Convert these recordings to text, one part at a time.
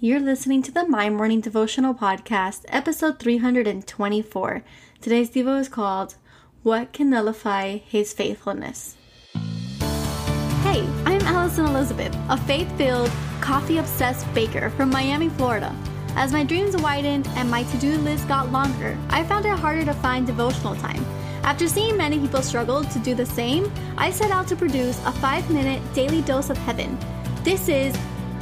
You're listening to the My Morning Devotional Podcast, episode 324. Today's Devo is called What Can Nullify His Faithfulness? Hey, I'm Alison Elizabeth, a faith filled, coffee obsessed baker from Miami, Florida. As my dreams widened and my to do list got longer, I found it harder to find devotional time. After seeing many people struggle to do the same, I set out to produce a five minute daily dose of heaven. This is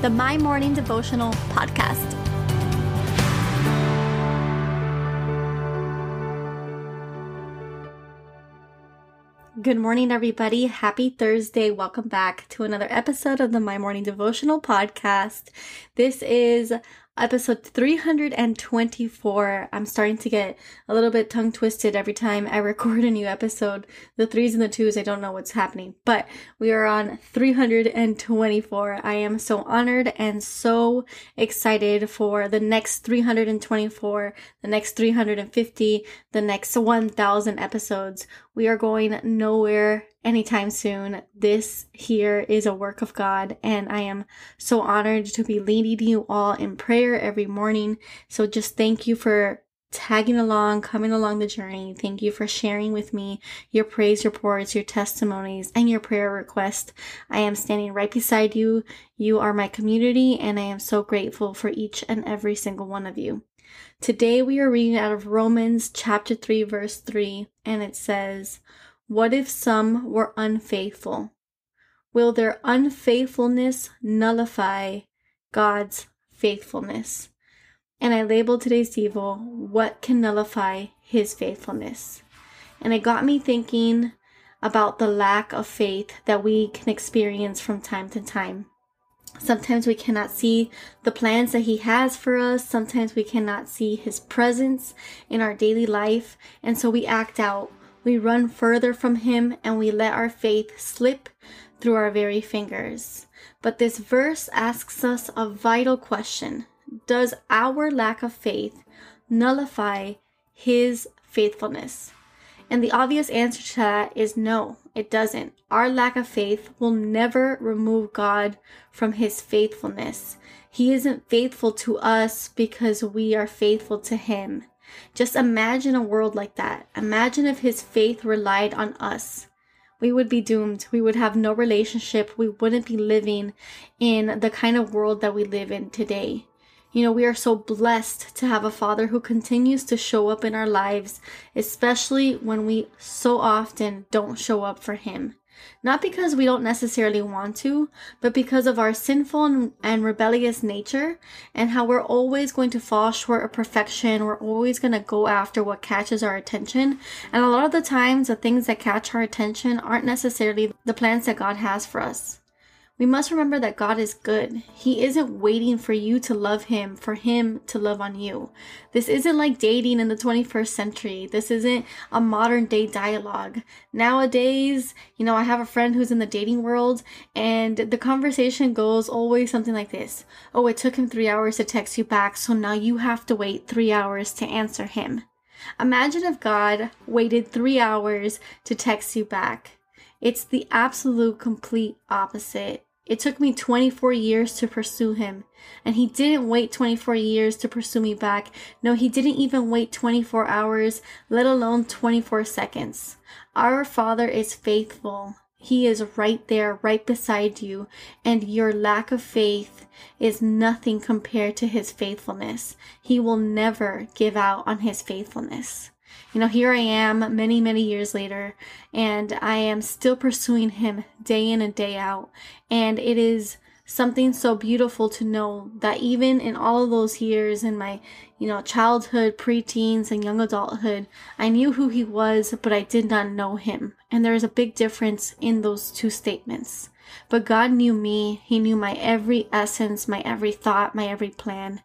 the My Morning Devotional Podcast. Good morning, everybody. Happy Thursday. Welcome back to another episode of the My Morning Devotional Podcast. This is episode 324. I'm starting to get a little bit tongue twisted every time I record a new episode. The threes and the twos, I don't know what's happening, but we are on 324. I am so honored and so excited for the next 324, the next 350, the next 1000 episodes. We are going nowhere anytime soon. This here is a work of God, and I am so honored to be leading you all in prayer every morning. So just thank you for tagging along, coming along the journey. Thank you for sharing with me your praise reports, your testimonies, and your prayer requests. I am standing right beside you. You are my community, and I am so grateful for each and every single one of you. Today we are reading out of Romans chapter 3 verse 3, and it says, what if some were unfaithful? Will their unfaithfulness nullify God's faithfulness? And I labeled today's Devo, What Can Nullify His Faithfulness? And it got me thinking about the lack of faith that we can experience from time to time. Sometimes we cannot see the plans that He has for us. Sometimes we cannot see His presence in our daily life. And so we act out we run further from Him and we let our faith slip through our very fingers. But this verse asks us a vital question Does our lack of faith nullify His faithfulness? And the obvious answer to that is no, it doesn't. Our lack of faith will never remove God from His faithfulness. He isn't faithful to us because we are faithful to Him. Just imagine a world like that. Imagine if his faith relied on us. We would be doomed. We would have no relationship. We wouldn't be living in the kind of world that we live in today. You know, we are so blessed to have a father who continues to show up in our lives, especially when we so often don't show up for him. Not because we don't necessarily want to, but because of our sinful and rebellious nature and how we're always going to fall short of perfection. We're always going to go after what catches our attention. And a lot of the times, the things that catch our attention aren't necessarily the plans that God has for us. We must remember that God is good. He isn't waiting for you to love Him, for Him to love on you. This isn't like dating in the 21st century. This isn't a modern day dialogue. Nowadays, you know, I have a friend who's in the dating world, and the conversation goes always something like this Oh, it took him three hours to text you back, so now you have to wait three hours to answer him. Imagine if God waited three hours to text you back. It's the absolute complete opposite. It took me 24 years to pursue him. And he didn't wait 24 years to pursue me back. No, he didn't even wait 24 hours, let alone 24 seconds. Our Father is faithful. He is right there, right beside you, and your lack of faith is nothing compared to his faithfulness. He will never give out on his faithfulness you know, here I am many, many years later, and I am still pursuing Him day in and day out. And it is something so beautiful to know that even in all of those years in my, you know, childhood, preteens, and young adulthood, I knew who He was, but I did not know Him. And there is a big difference in those two statements. But God knew me. He knew my every essence, my every thought, my every plan.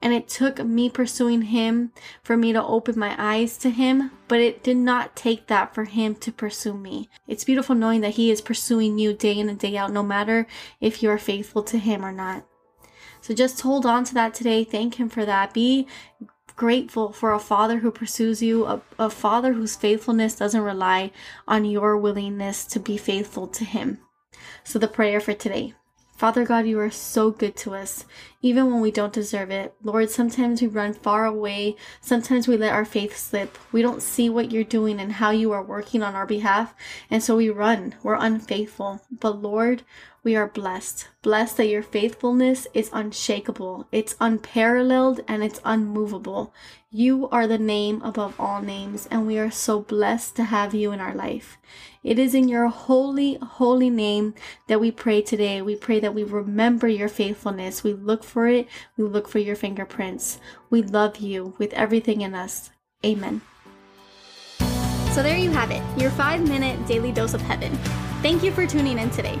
And it took me pursuing him for me to open my eyes to him, but it did not take that for him to pursue me. It's beautiful knowing that he is pursuing you day in and day out, no matter if you're faithful to him or not. So just hold on to that today. Thank him for that. Be grateful for a father who pursues you, a, a father whose faithfulness doesn't rely on your willingness to be faithful to him. So the prayer for today. Father God, you are so good to us, even when we don't deserve it. Lord, sometimes we run far away. Sometimes we let our faith slip. We don't see what you're doing and how you are working on our behalf. And so we run. We're unfaithful. But Lord, we are blessed. Blessed that your faithfulness is unshakable, it's unparalleled, and it's unmovable. You are the name above all names, and we are so blessed to have you in our life. It is in your holy, holy name that we pray today. We pray that we remember your faithfulness. We look for it. We look for your fingerprints. We love you with everything in us. Amen. So there you have it, your five minute daily dose of heaven. Thank you for tuning in today.